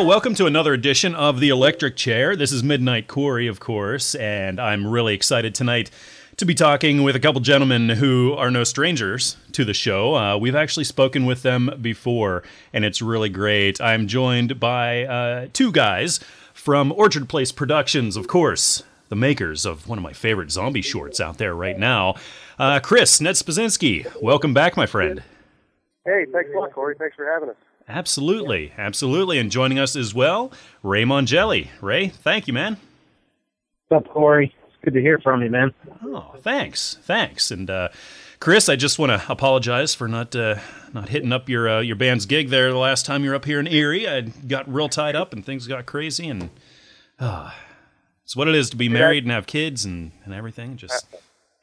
Well, welcome to another edition of The Electric Chair. This is Midnight Corey, of course, and I'm really excited tonight to be talking with a couple gentlemen who are no strangers to the show. Uh, we've actually spoken with them before, and it's really great. I'm joined by uh, two guys from Orchard Place Productions, of course, the makers of one of my favorite zombie shorts out there right now. Uh, Chris Ned Spazinski, welcome back, my friend. Hey, thanks a lot, Corey. Thanks for having us. Absolutely, absolutely. And joining us as well, Ray Mongelli. Ray, thank you, man. What's up, Corey? It's good to hear from you, man. Oh, thanks, thanks. And uh, Chris, I just want to apologize for not uh, not hitting up your uh, your band's gig there the last time you were up here in Erie. I got real tied up and things got crazy, and uh, it's what it is to be married and have kids and, and everything. Just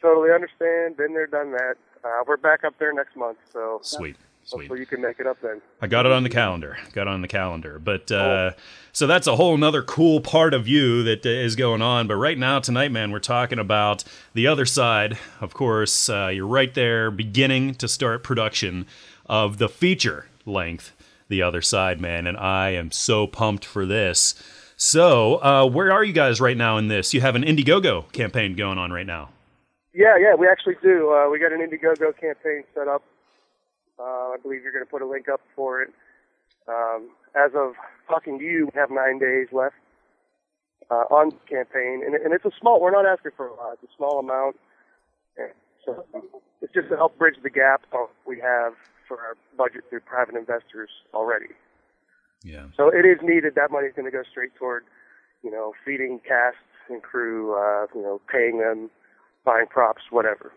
Totally understand. Been there, done that. Uh, we're back up there next month, so sweet. Sweet. hopefully you can make it up then. I got it on the calendar. Got it on the calendar. But uh, so that's a whole nother cool part of you that uh, going on. But right now, tonight, man, we're talking about the other side. Of course, uh, you're right there, beginning to start production of the feature length, The Other Side, man. And I am so pumped for this. So, uh, where are you guys right now in this? You have an Indiegogo campaign going on right now. Yeah, yeah, we actually do. Uh, we got an Indiegogo campaign set up. Uh, I believe you're going to put a link up for it. Um, as of talking to you, we have nine days left uh, on the campaign, and, and it's a small. We're not asking for a lot. It's a small amount. And so it's just to help bridge the gap we have for our budget through private investors already. Yeah. So it is needed. That money is going to go straight toward, you know, feeding cast and crew, uh, you know, paying them, buying props, whatever.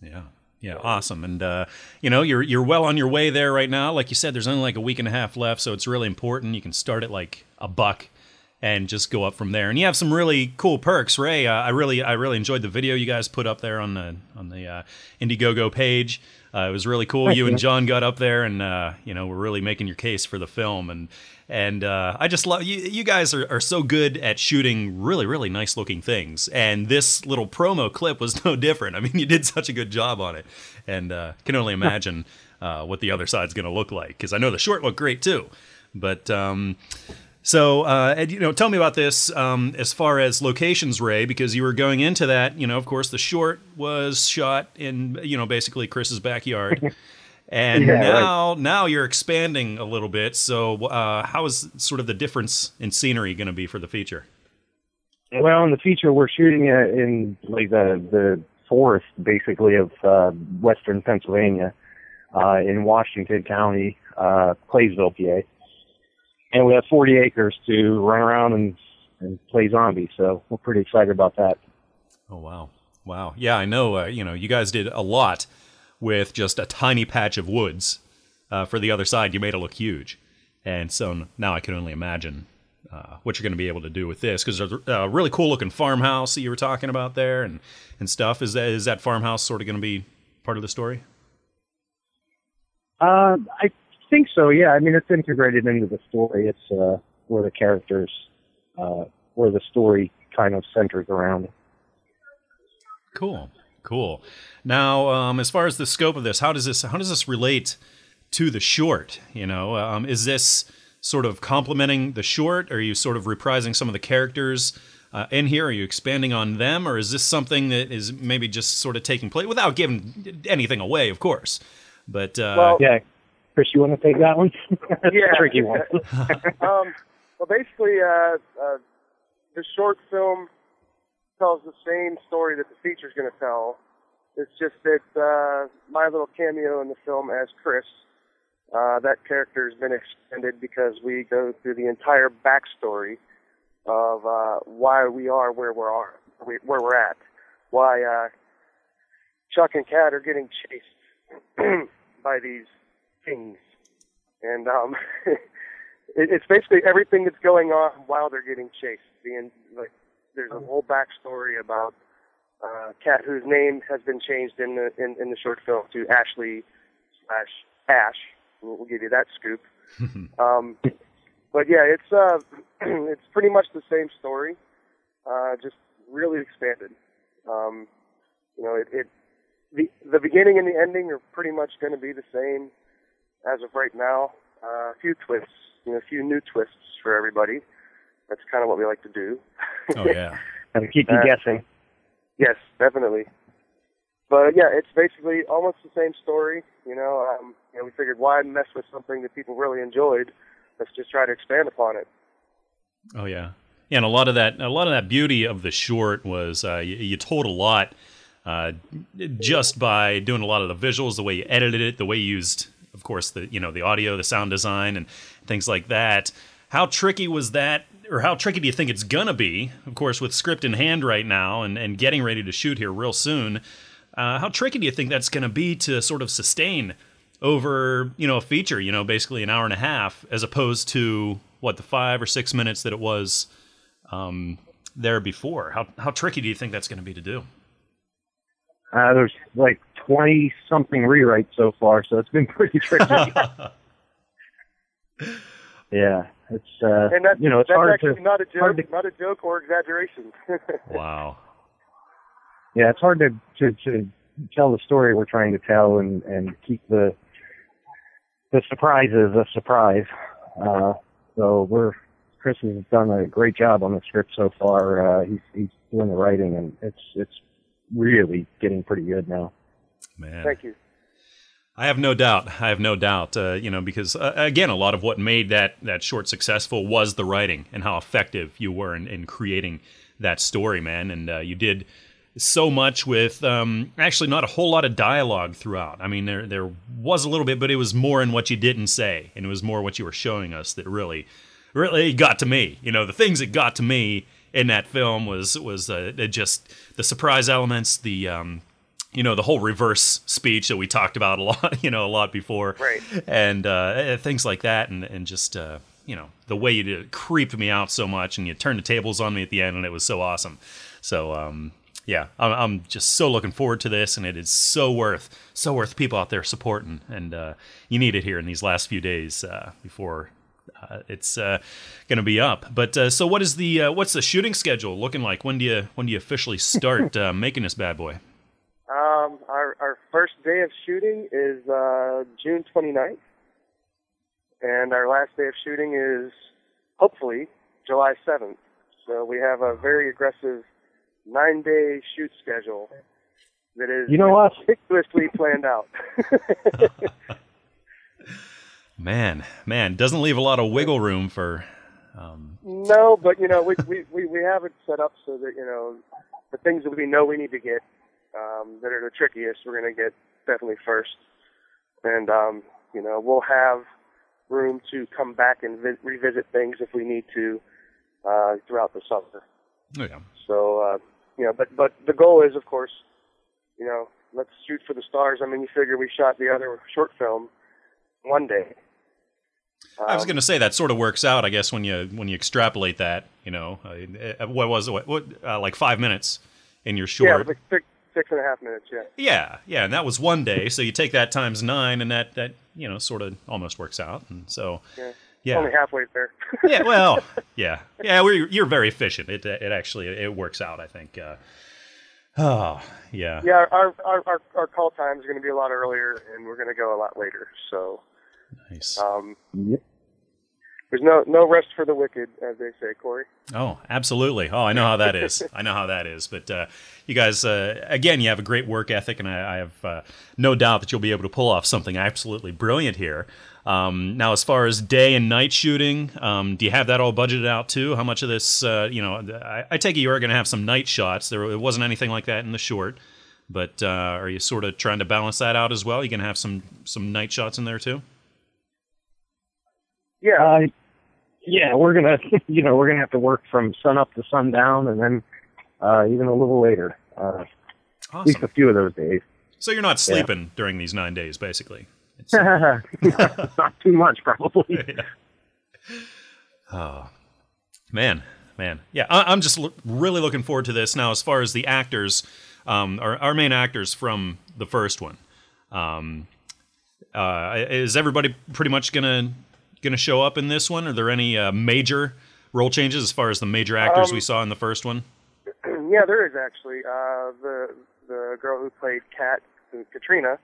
Yeah. Yeah, awesome. And uh, you know, you're you're well on your way there right now. Like you said, there's only like a week and a half left, so it's really important. You can start at like a buck and just go up from there. And you have some really cool perks, Ray. Uh, I really I really enjoyed the video you guys put up there on the on the uh, Indiegogo page. Uh, it was really cool. You you. and John got up there, and uh, you know, we're really making your case for the film. And and uh, I just love you. You guys are, are so good at shooting really really nice looking things. And this little promo clip was no different. I mean, you did such a good job on it, and uh, can only imagine uh, what the other side's going to look like. Because I know the short looked great too. But um, so, uh, Ed, you know, tell me about this um, as far as locations, Ray, because you were going into that. You know, of course, the short was shot in, you know, basically Chris's backyard, and Yeah, right. now now you're expanding a little bit. So, uh, how is sort of the difference in scenery going to be for the feature? Well, in the feature, we're shooting uh, in like the the forest, basically of uh, western Pennsylvania, uh, in Washington County, uh, Claysville, PA, and we have 40 acres to run around and and play zombies. So we're pretty excited about that. Oh wow, wow, yeah, I know. Uh, you know, you guys did a lot with just a tiny patch of woods. Uh, for the other side, you made it look huge, and so now I can only imagine uh, what you're going to be able to do with this because there's a a really cool looking farmhouse that you were talking about there and and stuff. Is that is that farmhouse sort of going to be part of the story? Uh, I think so. Yeah, I mean it's integrated into the story. It's uh, where the characters, uh, where the story kind of centers around. Cool, cool. Now, um, as far as the scope of this, how does this how does this relate to the short? You know, um, is this sort of complementing the short? Are you sort of reprising some of the characters uh, in here? Are you expanding on them, or is this something that is maybe just sort of taking place without giving anything away, of course? But uh, Well, Yeah, Chris, you want to take that one? Yeah. tricky one. um, well, basically, uh, uh, the short film tells the same story that the feature's going to tell. It's just that uh, my little cameo in the film as Chris, uh, that character has been extended because we go through the entire backstory of uh, why we are where we are, where we're at, why uh, Chuck and Kat are getting chased by these things, and um, it, it's basically everything that's going on while they're getting chased. Being like, there's a whole backstory about uh, Kat, whose name has been changed in the in, in the short film to Ashley slash Ash. We'll, we'll give you that scoop. um, but yeah, it's uh, it's pretty much the same story, uh, just really expanded. Um, you know, it, it the the beginning and the ending are pretty much going to be the same as of right now. Uh, a few twists you know, a few new twists for everybody. That's kind of what we like to do. Oh yeah. And keep you Uh, guessing. Yes, definitely. But yeah, it's basically almost the same story. You know, um, you know, we figured why mess with something that people really enjoyed? Let's just try to expand upon it. Oh yeah. Yeah, and a lot of that, a lot of that beauty of the short was uh, you, you told a lot uh, just by doing a lot of the visuals, the way you edited it, the way you used, of course, the you know the audio, the sound design, and things like that. How tricky was that, or how tricky do you think it's gonna be? Of course, with script in hand right now, and and getting ready to shoot here real soon. Uh, how tricky do you think that's gonna be to sort of sustain over you know a feature, you know, basically an hour and a half, as opposed to what the five or six minutes that it was um, there before. How how tricky do you think that's going to be to do? Uh, there's like 20 something rewrites so far, so it's been pretty tricky. yeah, it's uh, And that's you know it's that's hard actually to not a joke, to- not a joke or exaggeration. Wow. yeah it's hard to, to to tell the story we're trying to tell and and keep the the surprises a surprise. Uh, so we're Chris has done a great job on the script so far. Uh, he's he's doing the writing and it's it's really getting pretty good now. Man. Thank you. I have no doubt. I have no doubt. Uh, you know, because uh, again, a lot of what made that that short successful was the writing and how effective you were in, in creating that story, man. And uh, you did so much with um, actually not a whole lot of dialogue throughout. I mean, there there was a little bit, but it was more in what you didn't say, and it was more what you were showing us that really, really got to me. You know, the things that got to me in that film was was uh, just the surprise elements, the um, you know the whole reverse speech that we talked about a lot you know a lot before Right. and uh, things like that and and just uh, you know the way you did it creeped me out so much and you turned the tables on me at the end and it was so awesome so um, yeah I'm, I'm just so looking forward to this and it is so worth so worth people out there supporting and uh, you need it here in these last few days uh, before uh, it's uh, going to be up. But uh, so, what is the uh, what's the shooting schedule looking like? When do you when do you officially start uh, making this bad boy? Um, our our first day of shooting is uh, June 29th, and our last day of shooting is hopefully July 7th. So we have a very aggressive nine-day shoot schedule that is You know what? meticulously planned out. Man, man, doesn't leave a lot of wiggle room for. Um, no, but you know we, we we we have it set up so that you know the things that we know we need to get um, that are the trickiest we're going to get definitely first, and um, you know we'll have room to come back and vi- revisit things if we need to uh, throughout the summer. oh yeah, So uh, you know, but but the goal is, of course, you know, let's shoot for the stars. I mean, you figure we shot the other short film one day. I was Um, going to say that sort of works out, I guess, when you when you extrapolate that. You know, uh, what was it? What, what uh, like five minutes in your yeah, short? was like six six and a half minutes. Yeah. Yeah, yeah, and that was one day. So you take that times nine, and that that you know sort of almost works out. And so Yeah. yeah, Only halfway there. yeah, well, yeah, yeah. We're, you're very efficient. It it actually it works out. I think. Uh, oh yeah. yeah, our, our our our call time is going to be a lot earlier, and we're going to go a lot later. So Nice. um, Yep. There's no no rest for the wicked, as they say, Corey. Oh, absolutely. Oh, I know how that is. I know how that is. But uh, you guys, uh, again, you have a great work ethic, and I, I have uh, no doubt that you'll be able to pull off something absolutely brilliant here. Um, now, as far as day and night shooting, um, do you have that all budgeted out too? How much of this, uh, you know, I, I take it you are going to have some night shots. There it wasn't anything like that in the short, but uh, are you sort of trying to balance that out as well? You going to have some some night shots in there too? Yeah, Uh, yeah, we're gonna, you know, we're gonna have to work from sun up to sundown, and then uh, even a little later. Uh, at least a few of those days. So you're not sleeping during these nine days, basically. It's, Not too much, probably. Oh, man, man, yeah. I, I'm just lo- really looking forward to this. Now, as far as the actors, um, our, our main actors from the first one, um, uh, is everybody pretty much gonna gonna show up in this one? Are there any uh, major role changes as far as the major actors we Um, saw in the first one? yeah, there is actually. Uh, the the girl who played Kat, Katrina,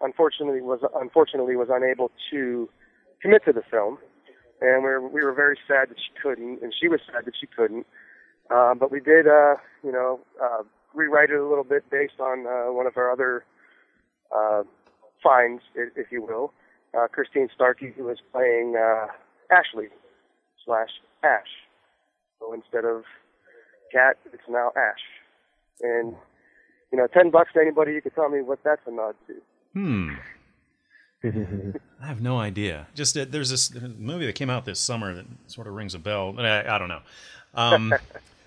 unfortunately was unfortunately was unable to commit to the film, and we were we were very sad that she couldn't, and she was sad that she couldn't. Uh, but we did, uh, you know, uh, rewrite it a little bit based on uh, one of our other uh, finds, if you will. Uh, Christine Starkey, who was playing uh, Ashley slash Ash. So instead of cat, it's now Ash. And you know, ten bucks to anybody, you could tell me what that's a nod to. Hmm. I have no idea. Just uh, there's this movie that came out this summer that sort of rings a bell, but I, I don't know. Um,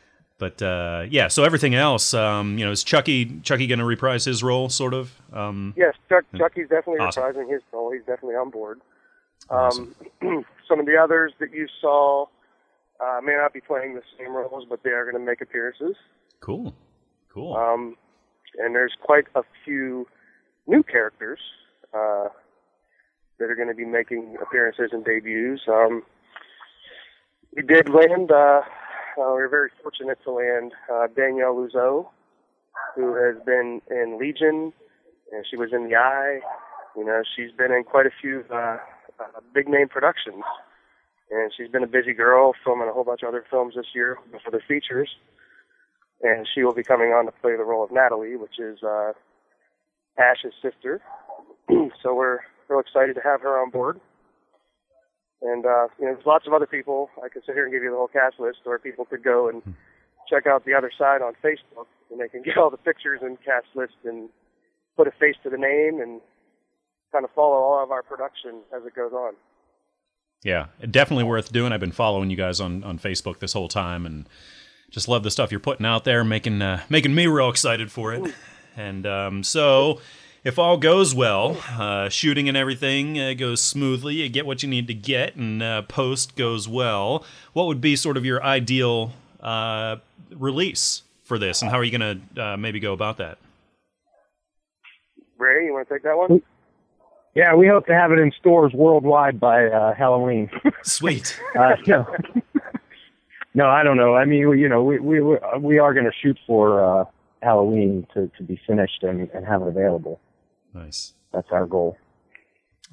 but uh, yeah, so everything else, um, you know, is Chucky Chucky going to reprise his role, sort of? Um, Yes, Chuck, Chucky's definitely Awesome. reprising his role. He's definitely on board. Um, some of the others that you saw uh, may not be playing the same roles, but they are going to make appearances. cool, cool. Um, and there's quite a few new characters uh, that are going to be making appearances and debuts. Um, we did land. Uh, we were very fortunate to land uh, Danielle Luzo, who has been in Legion, and she was in The Eye. You know, she's been in quite a few uh, uh, big name productions, and she's been a busy girl, filming a whole bunch of other films this year for the features and she will be coming on to play the role of Natalie, which is uh, Ash's sister. so we're real excited to have her on board. And uh, you know, there's lots of other people. I could sit here and give you the whole cast list, where people could go and check out the other side on Facebook, and they can get all the pictures and cast list and put a face to the name and kind of follow all of our production as it goes on. Yeah, definitely worth doing. I've been following you guys on, on Facebook this whole time, and just love the stuff you're putting out there, making uh, making me real excited for it. And um, so, if all goes well, uh, shooting and everything uh, goes smoothly, you get what you need to get, and uh, post goes well. What would be sort of your ideal uh, release for this, and how are you going to uh, maybe go about that? Ray, you want to take that one? Yeah, we hope to have it in stores worldwide by uh, Halloween. Sweet. uh, no, no, I don't know. I mean, we- you know, we we we we are going to shoot for uh, Halloween to to be finished and, and have it available. Nice. That's our goal.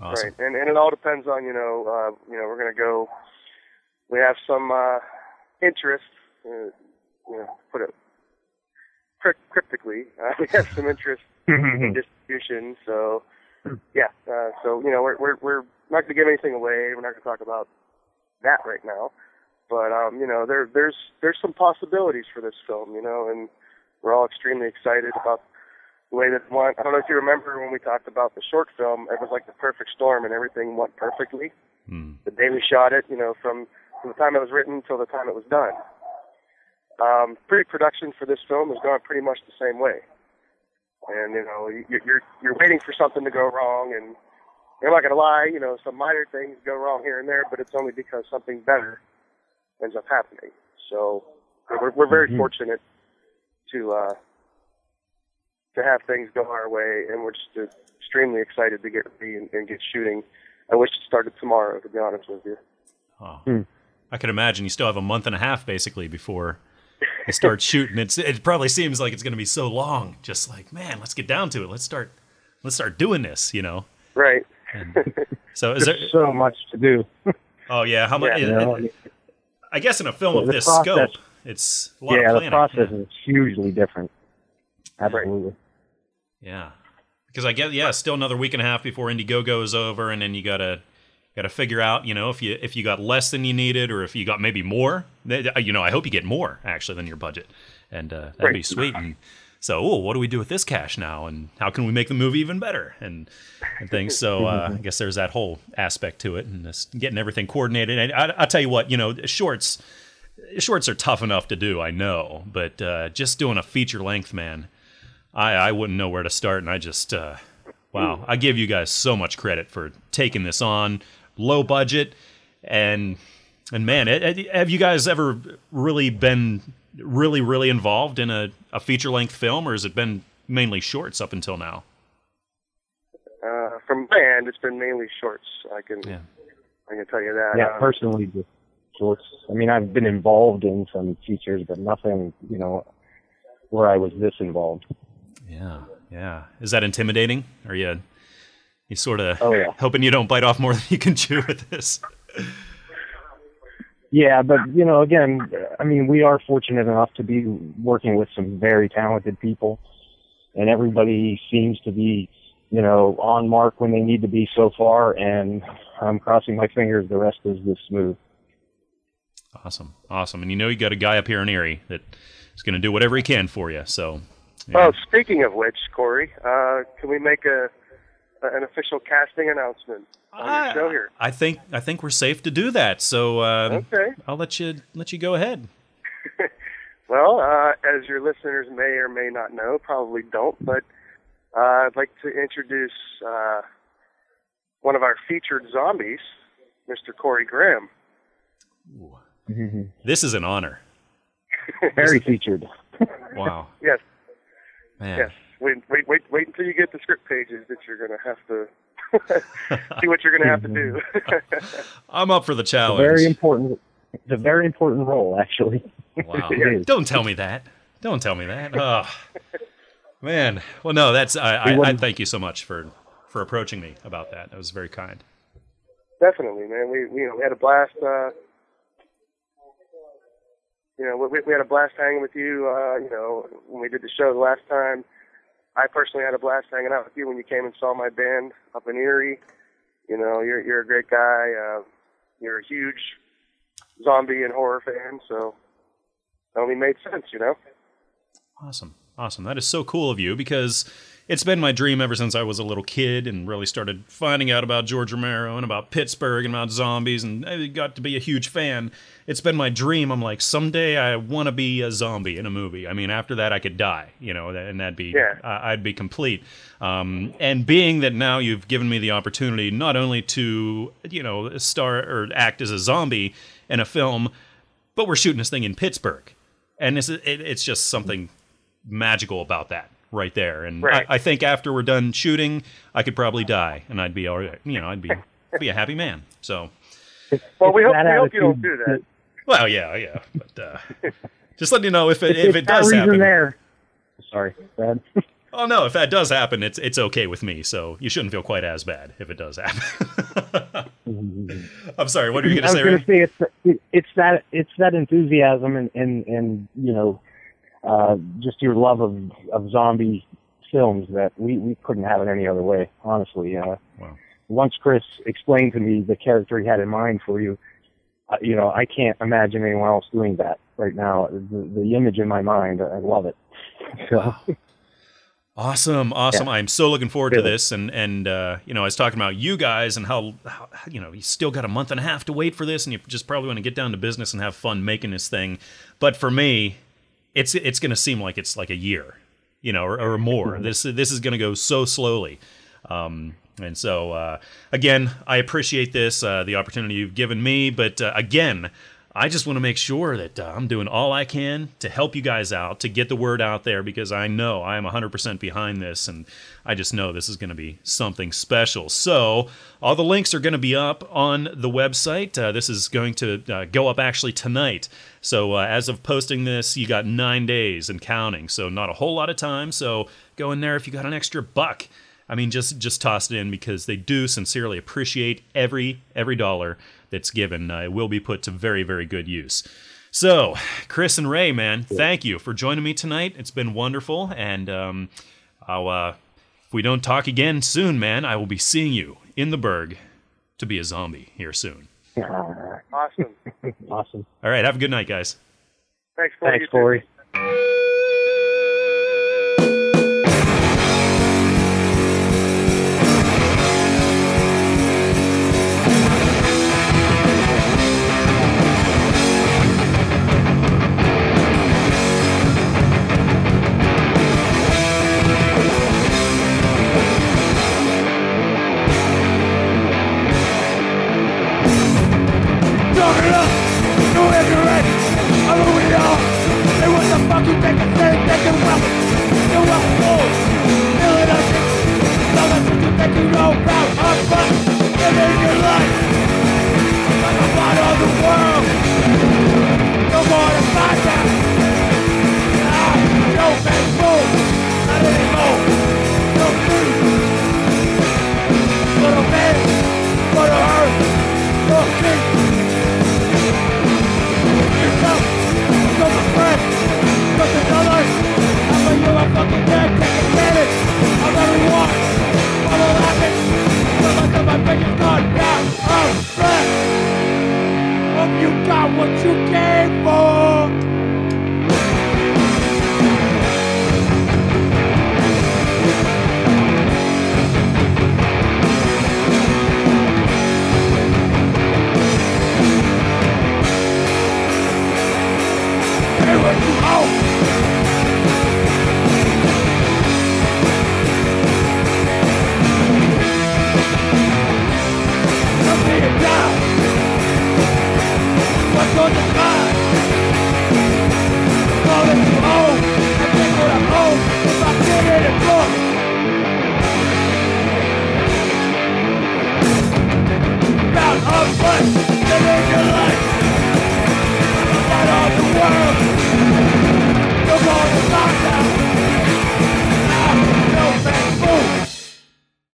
Awesome. Right, and and it all depends on you know uh, you know we're gonna go. We have some uh, interest, uh, you know, put it crypt- cryptically. Uh, we have some interest in distribution, so yeah. Uh, so you know we're we're we're not gonna give anything away. We're not gonna talk about that right now, but um, you know there there's there's some possibilities for this film, you know, and we're all extremely excited about the way that went. I don't know if you remember when we talked about the short film, it was like the perfect storm and everything went perfectly. Hmm. The day we shot it, you know, from, from the time it was written till the time it was done. Um, pre-production for this film has gone pretty much the same way. And, you know, you- you're, you're waiting for something to go wrong and I'm not to lie, you know, some minor things go wrong here and there, but it's only because something better ends up happening. So we're, we're very Mhm. fortunate to, uh, to have things go our way, and we're just uh, extremely excited to get ready and, and get shooting. I wish it started tomorrow, to be honest with you. Oh. Hmm. I could imagine you still have a month and a half basically before you start shooting. It's it probably seems like it's going to be so long. Just like man, let's get down to it. Let's start. Let's start doing this. You know. Right. So is there? There's so much to do. Oh yeah. How much? Yeah. You know? I guess in a film Yeah, of this process- scope, it's a lot yeah, of the planning. process is hugely different. Absolutely. Yeah, because I get yeah, still another week and a half before Indiegogo is over, and then you gotta gotta figure out you know if you if you got less than you needed or if you got maybe more. You know, I hope you get more actually than your budget, and uh, that'd be sweet. And so, oh, what do we do with this cash now, and how can we make the movie even better, and and things. So uh, I guess there's that whole aspect to it, and just getting everything coordinated. And I, I'll tell you what, you know, shorts shorts are tough enough to do, I know, but uh, just doing a feature length, man, I, I wouldn't know where to start. And I just, uh, wow, I give you guys so much credit for taking this on, low budget, and and man, it, it- have you guys ever really been really really involved in a, a feature length film, or has it been mainly shorts up until now? Uh, from my end, it's been mainly shorts. I can Yeah. I can tell you that. Yeah, Um, personally, just shorts. I mean, I've been involved in some features, but nothing, you know, where I was this involved. Yeah, yeah. Is that intimidating? Are you you sort of Oh, yeah. hoping you don't bite off more than you can chew with this? Yeah, but you know, again, I mean, we are fortunate enough to be working with some very talented people, and everybody seems to be, you know, on mark when they need to be so far. And I'm crossing my fingers the rest is this smooth. Awesome, awesome, and you know you got a guy up here in Erie that is going to do whatever he can for you. So, yeah. Oh, speaking of which, Corey, uh, can we make a an official casting announcement on I- your show here? I think I think we're safe to do that. So uh, Okay. I'll let you let you go ahead. Well, uh, as your listeners may or may not know, probably don't, but uh, I'd like to introduce uh, one of our featured zombies, Mr. Corey Graham. This is an honor. Very featured. Wow, Yes, man. yes. Wait, wait, wait, wait until you get the script pages that you're going to have to see what you're going to have to do. I'm up for the A challenge. very important. It's a very important role, actually. Wow. It is. Don't tell me that. Don't tell me that. Oh, man. Well, no, that's I, I, I thank you so much for for approaching me about that. That was very kind. Definitely, man. We, we you know we had a blast. Uh, you know, we, we had a blast hanging with you. Uh, you know, when we did the show the last time, I personally had a blast hanging out with you when you came and saw my band up in Erie. You know, you're you're a great guy. Uh, you're a huge zombie and horror fan, so it only made sense. You know. Awesome. Awesome. That is so cool of you because it's been my dream ever since I was a little kid and really started finding out about George Romero and about Pittsburgh and about zombies and I got to be a huge fan. It's been my dream. I'm like, someday I want to be a zombie in a movie. I mean, after that, I could die, you know, and that'd be, Yeah. I'd be complete. Um, and being that now you've given me the opportunity not only to, you know, star or act as a zombie in a film, but we're shooting this thing in Pittsburgh. And it's, it, it's just something magical about that right there. And Right. I, I think after we're done shooting, I could probably die and I'd be all right. You know, I'd be be a happy man. So, Well, we It's hope we hope you don't do that. well, yeah, yeah. But uh, just let you know if it It's if it does happen. there. Sorry, Brad. Oh no, if that does happen, it's it's okay with me. So you shouldn't feel quite as bad if it does happen. I'm sorry. What are you going to was say? going to say it's it's that it's that enthusiasm and and and you know, uh, just your love of of zombie films that we we couldn't have it any other way. Honestly, uh, Wow. once Chris explained to me the character he had in mind for you, uh, you know, I can't imagine anyone else doing that right now. The, the image in my mind, I love it. So Awesome, awesome! Yeah. I'm so looking forward to this, and and uh, you know, I was talking about you guys and how, how you know you still got a month and a half to wait for this, and you just probably want to get down to business and have fun making this thing. But for me, it's it's going to seem like it's like a year, you know, or, or more. this this is going to go so slowly. Um, and so, uh, again, I appreciate this, uh, the opportunity you've given me. But uh, again, I just want to make sure that uh, I'm doing all I can to help you guys out, to get the word out there, because I know I am 100% behind this, and I just know this is going to be something special. So, all the links are going to be up on the website. Uh, this is going to uh, go up actually tonight. So, uh, as of posting this, you got nine days and counting. So, not a whole lot of time. So, go in there if you got an extra buck. I mean, just just toss it in because they do sincerely appreciate every every dollar that's given. Uh, it will be put to very very good use. So, Chris and Ray, man, thank you for joining me tonight. It's been wonderful, and um, I'll uh, if we don't talk again soon, man, I will be seeing you in the Burgh to be a zombie here soon. Awesome. awesome. All right, have a good night, guys. Thanks, Corey. Thanks, You too. Corey.